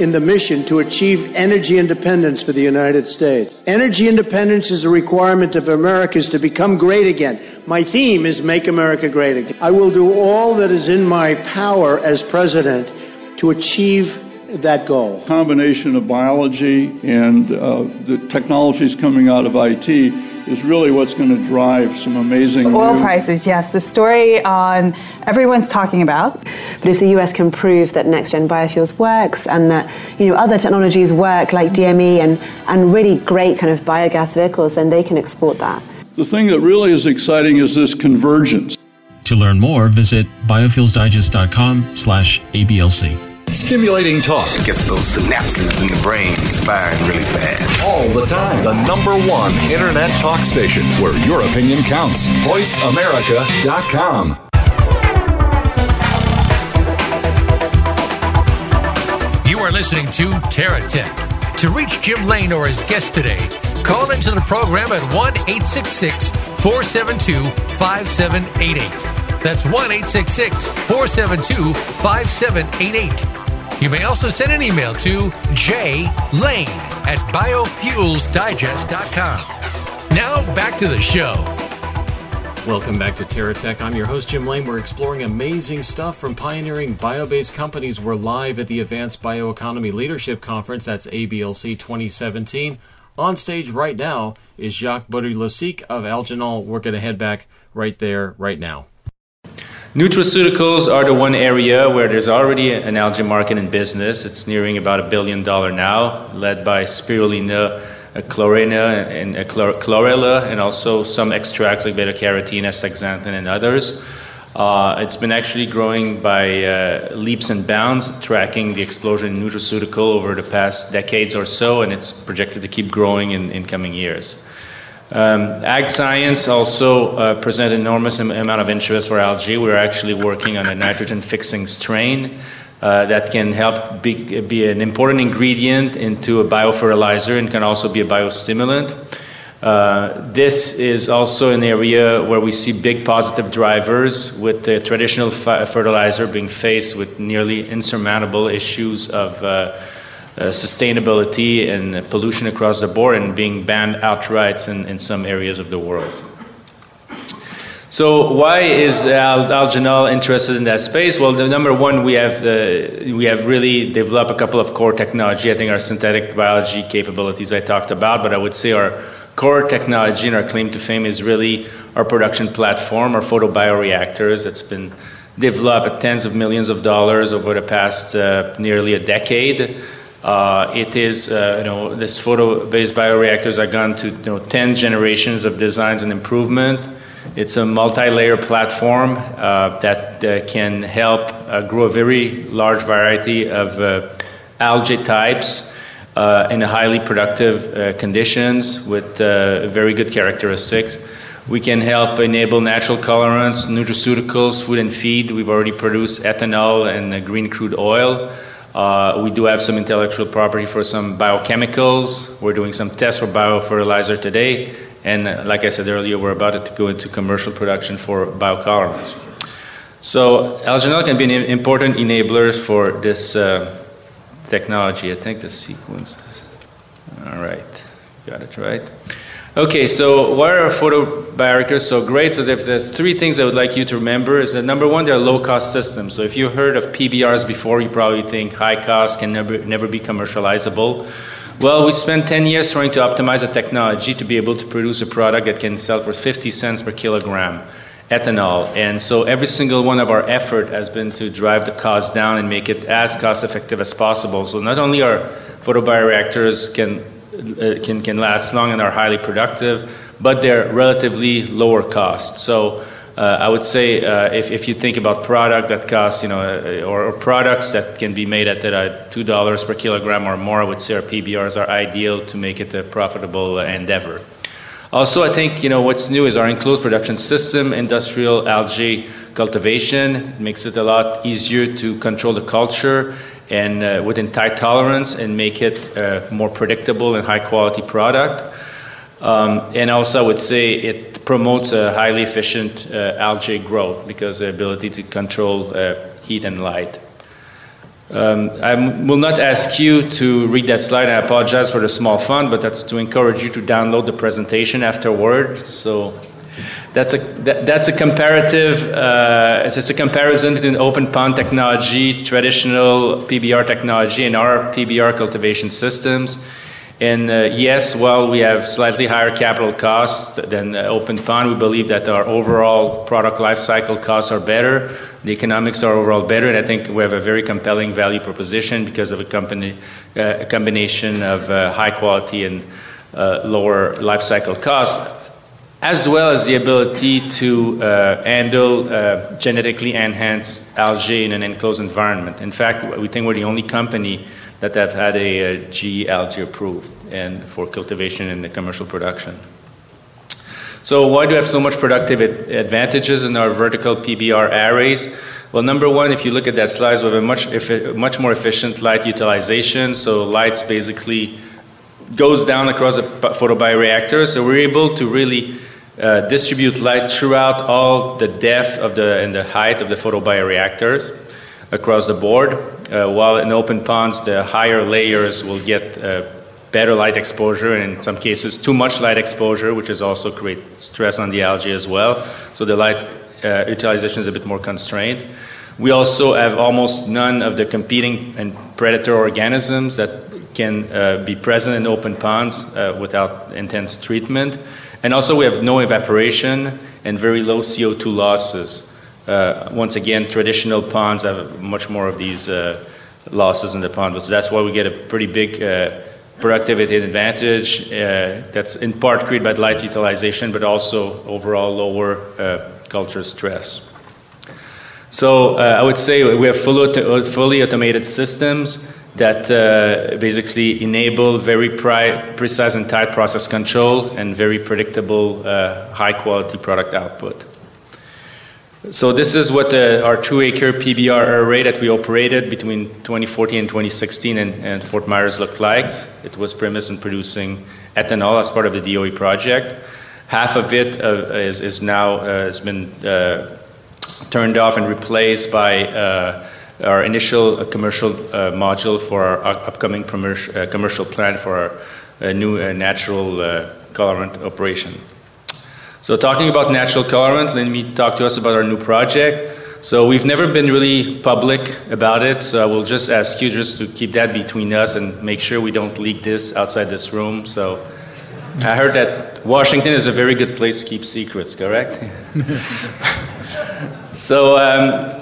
in the mission to achieve energy independence for the United States. Energy independence is a requirement of America's to become great again. My theme is Make America Great Again. I will do all that is in my power as president to achieve that goal? Combination of biology and uh, the technologies coming out of IT is really what's going to drive some amazing Oil new- prices, yes. The story on everyone's talking about. But if the US can prove that next gen biofuels works and that you know other technologies work like DME and, and really great kind of biogas vehicles, then they can export that. The thing that really is exciting is this convergence. To learn more, visit biofuelsdigest.com slash ABLC. Stimulating talk it gets those synapses in the brain firing really fast. all the time. The number one internet talk station where your opinion counts. VoiceAmerica.com. You are listening to TerraTech. To reach Jim Lane or his guest today, call into the program at 1 866 472 5788. That's 1 866 472 5788. You may also send an email to jlane at biofuelsdigest.com. Now back to the show. Welcome back to TerraTech. I'm your host, Jim Lane. We're exploring amazing stuff from pioneering bio based companies. We're live at the Advanced Bioeconomy Leadership Conference. That's ABLC 2017. On stage right now is Jacques Beaudry-Losique of Algenol. We're going to head back right there, right now. Nutraceuticals are the one area where there's already an algae market in business. It's nearing about a billion dollar now, led by spirulina, chlorina, and chlor- chlorella, and also some extracts like beta carotene, astaxanthin, and others. Uh, it's been actually growing by uh, leaps and bounds, tracking the explosion in nutraceutical over the past decades or so, and it's projected to keep growing in, in coming years. Um, ag science also uh, present enormous am- amount of interest for algae. We're actually working on a nitrogen fixing strain uh, that can help be, be an important ingredient into a biofertilizer and can also be a biostimulant. Uh, this is also an area where we see big positive drivers with the traditional fi- fertilizer being faced with nearly insurmountable issues of uh, sustainability and uh, pollution across the board and being banned outright in, in some areas of the world. So why is Al- interested in that space? Well, the number one, we have uh, we have really developed a couple of core technology. I think our synthetic biology capabilities I talked about, but I would say our core technology and our claim to fame is really our production platform, our photobioreactors. It's been developed at tens of millions of dollars over the past uh, nearly a decade. Uh, it is, uh, you know, this photo-based bioreactors are gone to, you know, 10 generations of designs and improvement. It's a multi-layer platform uh, that uh, can help uh, grow a very large variety of algae types in highly productive conditions with very good characteristics. We can help enable natural colorants, nutraceuticals, food and feed. We've already produced ethanol and green crude oil. Uh, we do have some intellectual property for some biochemicals. We're doing some tests for biofertilizer today. And uh, like I said earlier, we're about to go into commercial production for biocolorants. So Algenol can be an important enabler for this uh, technology. I think the sequence. is, All right, got it right. Okay, so why are photobioreactors so great? So there's, three things I would like you to remember. Is that number one, they're low-cost systems. So if you heard of PBRs before, you probably think high cost can never never be commercializable. Well, we spent 10 years trying to optimize the technology to be able to produce a product that can sell for 50 cents per kilogram ethanol. And so every single one of our effort has been to drive the cost down and make it as cost effective as possible. So not only our photobioreactors can, uh, can, can last long and are highly productive, but they're relatively lower cost. So uh, I would say uh, if, if you think about product that costs, you know, uh, or, or products that can be made at two dollars per kilogram or more, I would say our PBRs are ideal to make it a profitable endeavor. Also, I think you know what's new is our enclosed production system, industrial algae cultivation makes it a lot easier to control the culture and uh, within tight tolerance and make it uh, more predictable and high quality product. Um, and also, I would say it promotes a highly efficient uh, algae growth because the ability to control uh, heat and light. Um, I will not ask you to read that slide. I apologize for the small font, but that's to encourage you to download the presentation afterward. So that's a that, that's a comparative. Uh, it's just a comparison between open pond technology, traditional PBR technology, and our PBR cultivation systems. And uh, yes, while we have slightly higher capital costs than Open Pond, we believe that our overall product life cycle costs are better. The economics are overall better, and I think we have a very compelling value proposition because of a, company, uh, a combination of uh, high quality and uh, lower life cycle costs, as well as the ability to uh, handle genetically enhanced algae in an enclosed environment. In fact, we think we're the only company that have had a, a algae approved and for cultivation in the commercial production. So why do we have so much productive advantages in our vertical PBR arrays? Well, number one, if you look at that slide, we have a much, a much more efficient light utilization. So lights basically goes down across the photobioreactor. So we're able to really uh, distribute light throughout all the depth of the and the height of the photobioreactors across the board. Uh, while in open ponds, the higher layers will get uh, better light exposure, and in some cases, too much light exposure, which is also create stress on the algae as well. So the light uh, utilization is a bit more constrained. We also have almost none of the competing and predator organisms that can uh, be present in open ponds uh, without intense treatment. And also, we have no evaporation and very low CO2 losses. Uh, once again, traditional ponds have much more of these uh, losses in the pond. So that's why we get a pretty big uh, productivity advantage uh, that's in part created by light utilization, but also overall lower uh, culture stress. So uh, I would say we have fully, fully automated systems that basically enable very precise and tight process control and very predictable, high quality product output. So this is what the, our two-acre PBR array that we operated between 2014 and 2016 in, in Fort Myers looked like. It was premised in producing ethanol as part of the DOE project. Half of it uh, is, is, now uh, has been uh, turned off and replaced by uh, our initial commercial uh, module for our upcoming commercial, uh, commercial plant for our new natural colorant operation. So, talking about natural colorant, let me talk to us about our new project. So, we've never been really public about it, so I will just ask you just to keep that between us and make sure we don't leak this outside this room. So, I heard that Washington is a very good place to keep secrets, correct? so, um,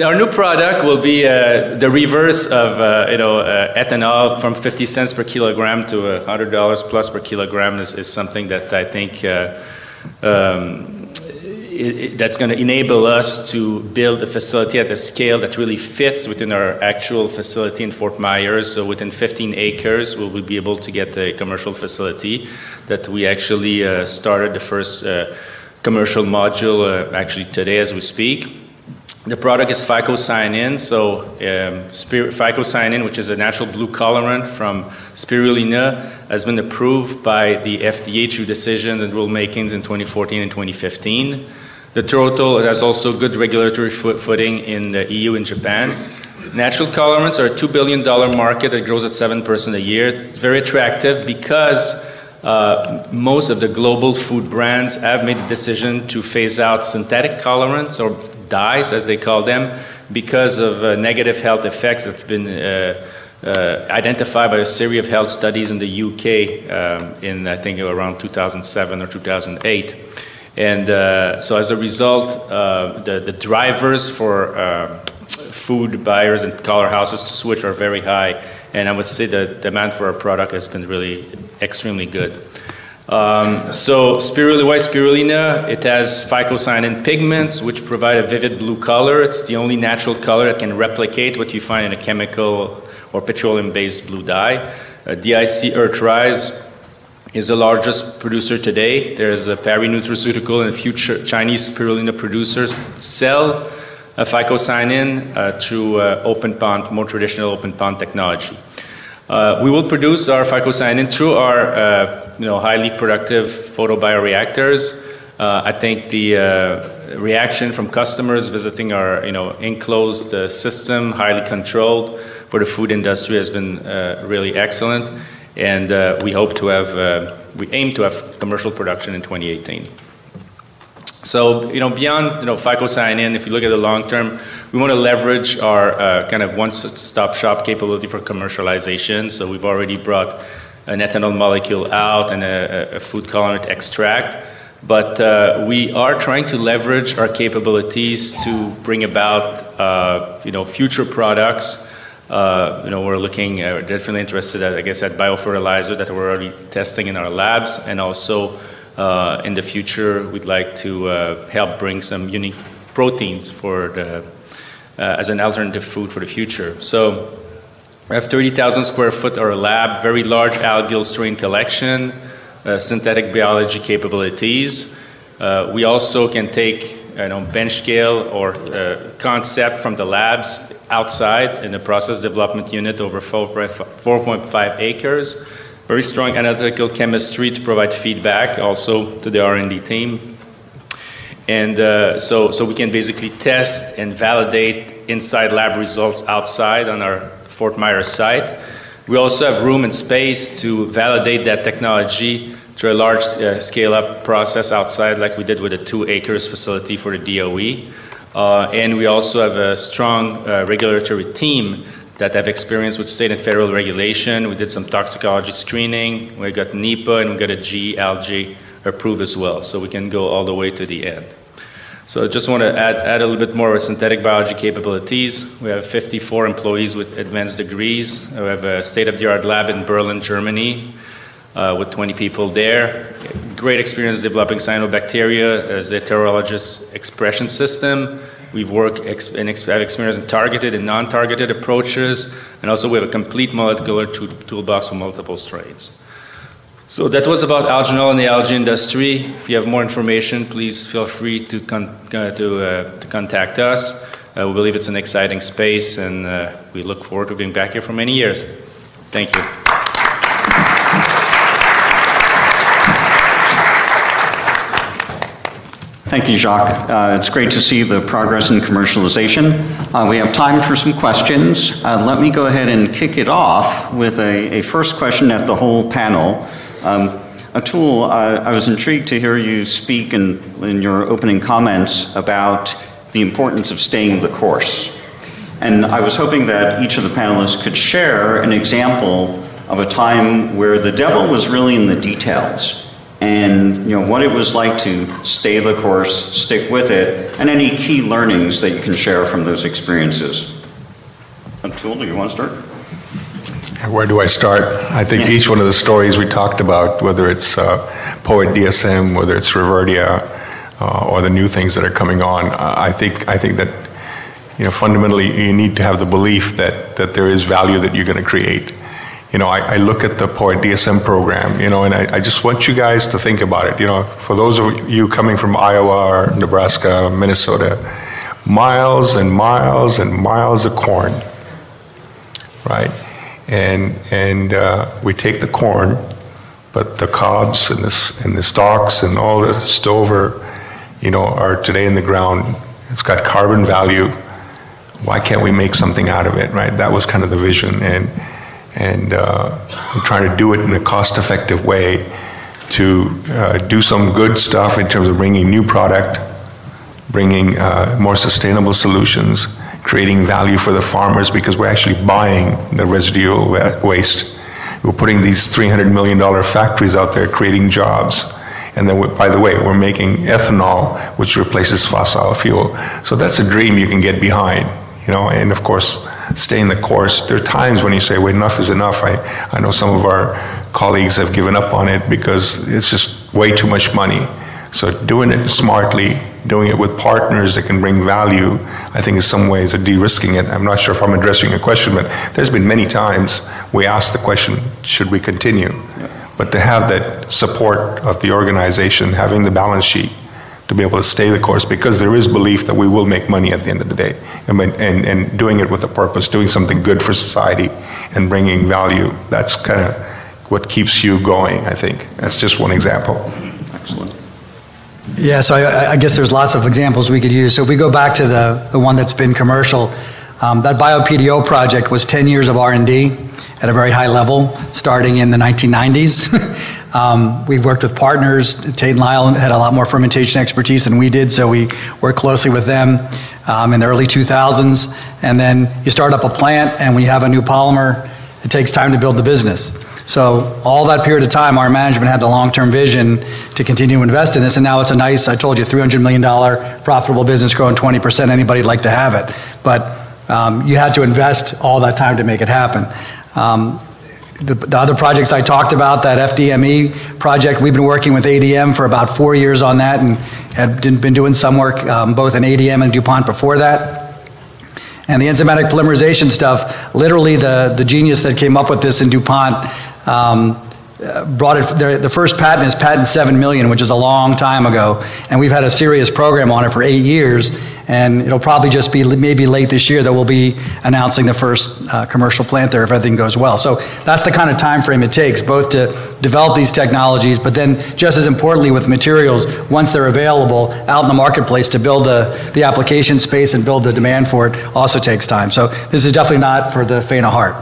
our new product will be uh, the reverse of uh, you know uh, ethanol from 50 cents per kilogram to $100 plus per kilogram is, is something that I think uh, um, it, it, that's going to enable us to build a facility at a scale that really fits within our actual facility in Fort Myers. So within 15 acres, we will be able to get a commercial facility that we actually uh, started the first uh, commercial module uh, actually today as we speak. The product is phycocyanin, so um, phycocyanin, which is a natural blue colorant from spirulina, has been approved by the FDA through decisions and rulemakings in 2014 and 2015. The total has also good regulatory footing in the EU and Japan. Natural colorants are a $2 billion market that grows at 7% a year. It's very attractive because uh, most of the global food brands have made the decision to phase out synthetic colorants or dyes, as they call them, because of uh, negative health effects that have been uh, uh, identified by a series of health studies in the UK um, in, I think, around 2007 or 2008. And uh, so, as a result, the, the drivers for food buyers and color houses to switch are very high. And I would say the demand for our product has been really extremely good. Um, so spirulina, white spirulina, it has phycocyanin pigments, which provide a vivid blue color. It's the only natural color that can replicate what you find in a chemical or petroleum-based blue dye. Uh, DIC Earthrise is the largest producer today. There's a Parry Nutraceutical and ch- Chinese spirulina producers sell uh, phycocyanin uh, through uh, open pond, more traditional open pond technology. Uh, we will produce our phycocyanin through our uh, you know, highly productive photobioreactors. Uh, I think the uh, reaction from customers visiting our you know, enclosed uh, system, highly controlled for the food industry, has been uh, really excellent. And we hope to have, we aim to have commercial production in 2018. So, you know, beyond, you know, phycocyanin, if you look at the long term, we want to leverage our uh, kind of one-stop shop capability for commercialization. So we've already brought an ethanol molecule out and a, a food colorant extract. But uh, we are trying to leverage our capabilities to bring about, uh, you know, future products. Uh, you know, we're looking, uh, definitely interested, at, I guess, at biofertilizer that we're already testing in our labs, and also uh, in the future, we'd like to uh, help bring some unique proteins for the, as an alternative food for the future. So, we have 30,000 square foot our lab, very large algal strain collection uh, synthetic biology capabilities. Uh, we also can take you know, bench scale or uh, concept from the labs outside in the process development unit over 4.5 acres. Very strong analytical chemistry to provide feedback also to the R&D team. And uh, so, so we can basically test and validate inside lab results outside on our Fort Myers site. We also have room and space to validate that technology through a large uh, scale up process outside, like we did with a two acres facility for the DOE. Uh, and we also have a strong uh, regulatory team that have experience with state and federal regulation. We did some toxicology screening. We got NEPA and we got a GLG approved as well. So we can go all the way to the end. So just want to add, add a little bit more of synthetic biology capabilities. We have 54 employees with advanced degrees. We have a state-of-the-art lab in Berlin, Germany, uh, with 20 people there. Great experience developing cyanobacteria as a heterologous expression system. We've worked ex- and ex- have experience in targeted and non-targeted approaches, and also we have a complete molecular toolbox with multiple strains. So that was about algenol and the algae industry. If you have more information, please feel free to, con- uh, to, uh, to, contact us. Uh, we believe it's an exciting space, and uh, we look forward to being back here for many years. Thank you. Thank you, Jacques. Uh, it's great to see the progress in commercialization. Uh, we have time for some questions. Uh, let me go ahead and kick it off with a, a first question at the whole panel. Um, Atul, I was intrigued to hear you speak in, in your opening comments about the importance of staying the course. And I was hoping that each of the panelists could share an example of a time where the devil was really in the details and you know what it was like to stay the course, stick with it, and any key learnings that you can share from those experiences. Atul, do you want to start? Where do I start? I think each one of the stories we talked about, whether it's uh, Poet DSM, whether it's Reverdia, uh, or the new things that are coming on, I think I think that you know fundamentally you need to have the belief that that there is value that you're going to create you know, I, I, look at the Poet DSM program, you know, and I, I, just want you guys to think about it. You know, for those of you coming from Iowa or Nebraska, Minnesota, miles and miles and miles of corn, right? And and uh, we take the corn, but the cobs and the and the stalks and all the stover, you know, are today in the ground. It's got carbon value. Why can't we make something out of it, right? That was kind of the vision and and uh, I'm trying to do it in a cost effective way to uh, do some good stuff in terms of bringing new product, bringing uh, more sustainable solutions, creating value for the farmers because we're actually buying the residual waste. We're putting these $300 million factories out there creating jobs. And then, by the way, we're making ethanol, which replaces fossil fuel. So that's a dream you can get behind, you know. And of course, staying the course. There are times when you say, well, enough is enough. I, I know some of our colleagues have given up on it because it's just way too much money. So doing it smartly, doing it with partners that can bring value, I think in some ways are de-risking it. I'm not sure if I'm addressing your question, but there's been many times we ask the question, should we continue? Yeah. But to have that support of the organization, having the balance sheet, to be able to stay the course because there is belief that we will make money at the end of the day. And, and, and doing it with a purpose, doing something good for society and bringing value, that's kind of what keeps you going, I think. That's just one example. Excellent. Yeah, so I, I guess there's lots of examples we could use. So if we go back to the, the one that's been commercial, um, that BioPDO project was 10 years of R&D at a very high level, starting in the 1990s. Um, we worked with partners. Tate and Lyle had a lot more fermentation expertise than we did, so we worked closely with them um, in the early 2000s. And then you start up a plant, and when you have a new polymer, it takes time to build the business. So all that period of time, our management had the long-term vision to continue to invest in this, and now it's a nice, I told you, $300 million profitable business growing 20%. Anybody'd like to have it. But um, you had to invest all that time to make it happen. Um, the, the, other projects I talked about, that FDME project, we've been working with ADM for about four years on that and had been doing some work um, both in ADM and DuPont before that. And the enzymatic polymerization stuff, literally the, the genius that came up with this in DuPont um, brought it, the first patent is patent 7 million, which is a long time ago. And we've had a serious program on it for eight years. And it'll probably just be maybe late this year that we'll be announcing the first uh, commercial plant there if everything goes well. So that's the kind of time frame it takes, both to develop these technologies, but then just as importantly with materials, once they're available out in the marketplace to build the, the application space and build the demand for it also takes time. So this is definitely not for the faint of heart.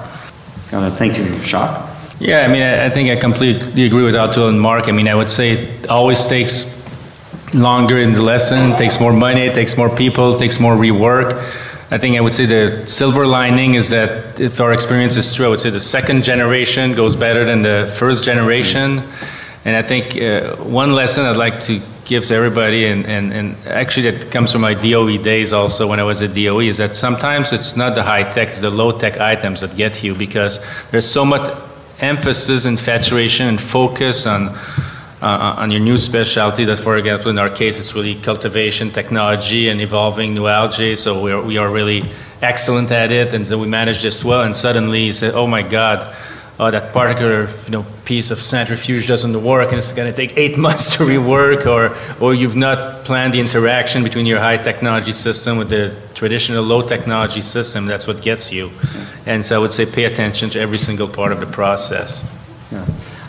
Thank you, Jacques. Yeah, I mean, I think I completely agree with Atul and Mark. I mean, I would say it always takes longer in the lesson, takes more money, takes more people, takes more rework. I think I would say the silver lining is that if our experience is true, I would say the second generation goes better than the first generation. And I think uh, one lesson I'd like to give to everybody, and, and, and actually that comes from my DOE days also when I was at DOE, is that sometimes it's not the high tech, it's the low tech items that get you because there's so much emphasis, infatuation, and focus on uh, on your new specialty that, for example, in our case, it's really cultivation technology and evolving new algae. So we are, we are really excellent at it, and so we manage this well. And suddenly you say, "Oh my God, uh, that particular you know piece of centrifuge doesn't work, and it's going to take eight months to rework," or or you've not planned the interaction between your high technology system with the traditional low technology system. That's what gets you. And so I would say pay attention to every single part of the process. Yeah.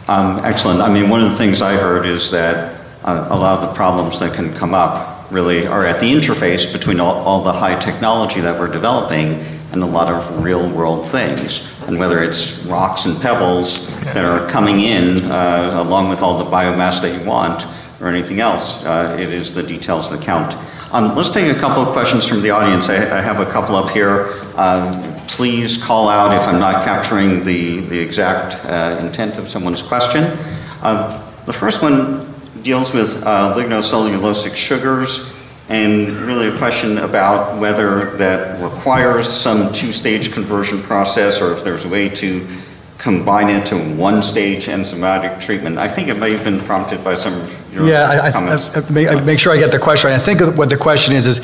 Um, excellent. I mean, one of the things I heard is that uh, a lot of the problems that can come up really are at the interface between all, all the high technology that we're developing and a lot of real world things. And whether it's rocks and pebbles that are coming in uh, along with all the biomass that you want or anything else, uh, it is the details that count. Um, let's take a couple of questions from the audience. I, I have a couple up here. Um, please call out if I'm not capturing the, the exact uh, intent of someone's question. Uh, the first one deals with uh, lignocellulosic sugars and really a question about whether that requires some two-stage conversion process or if there's a way to combine it to one-stage enzymatic treatment. I think it may have been prompted by some of your yeah, I, comments. I, I, I, make sure I get the question right. I think what the question is is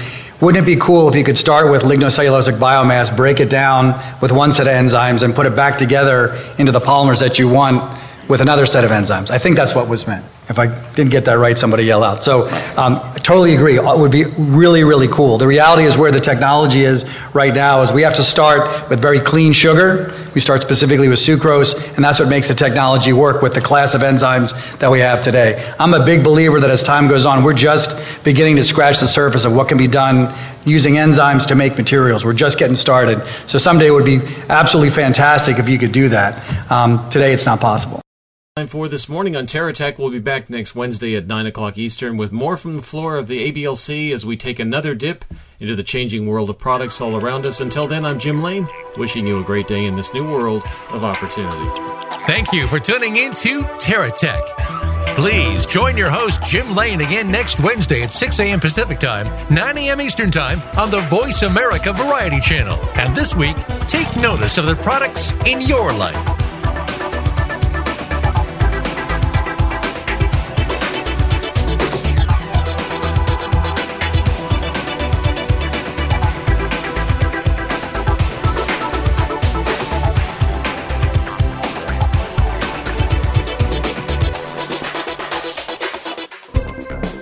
wouldn't it be cool if you could start with lignocellulosic biomass, break it down with one set of enzymes, and put it back together into the polymers that you want with another set of enzymes? I think that's what was meant. If I didn't get that right, somebody yell out. So um, totally agree. It would be really, really cool. The reality is where the technology is right now is we have to start with very clean sugar. We start specifically with sucrose, and that's what makes the technology work with the class of enzymes that we have today. I'm a big believer that as time goes on, we're just beginning to scratch the surface of what can be done using enzymes to make materials. We're just getting started. So someday it would be absolutely fantastic if you could do that. Um, today it's not possible. Time for this morning on TerraTech. We'll be back next Wednesday at 9 o'clock Eastern with more from the floor of the ABLC as we take another dip into the changing world of products all around us. Until then, I'm Jim Lane, wishing you a great day in this new world of opportunity. Thank you for tuning in to TerraTech. Please join your host, Jim Lane, again next Wednesday at 6 a.m. Pacific Time, 9 a.m. Eastern Time on the Voice America Variety Channel. And this week, take notice of the products in your life.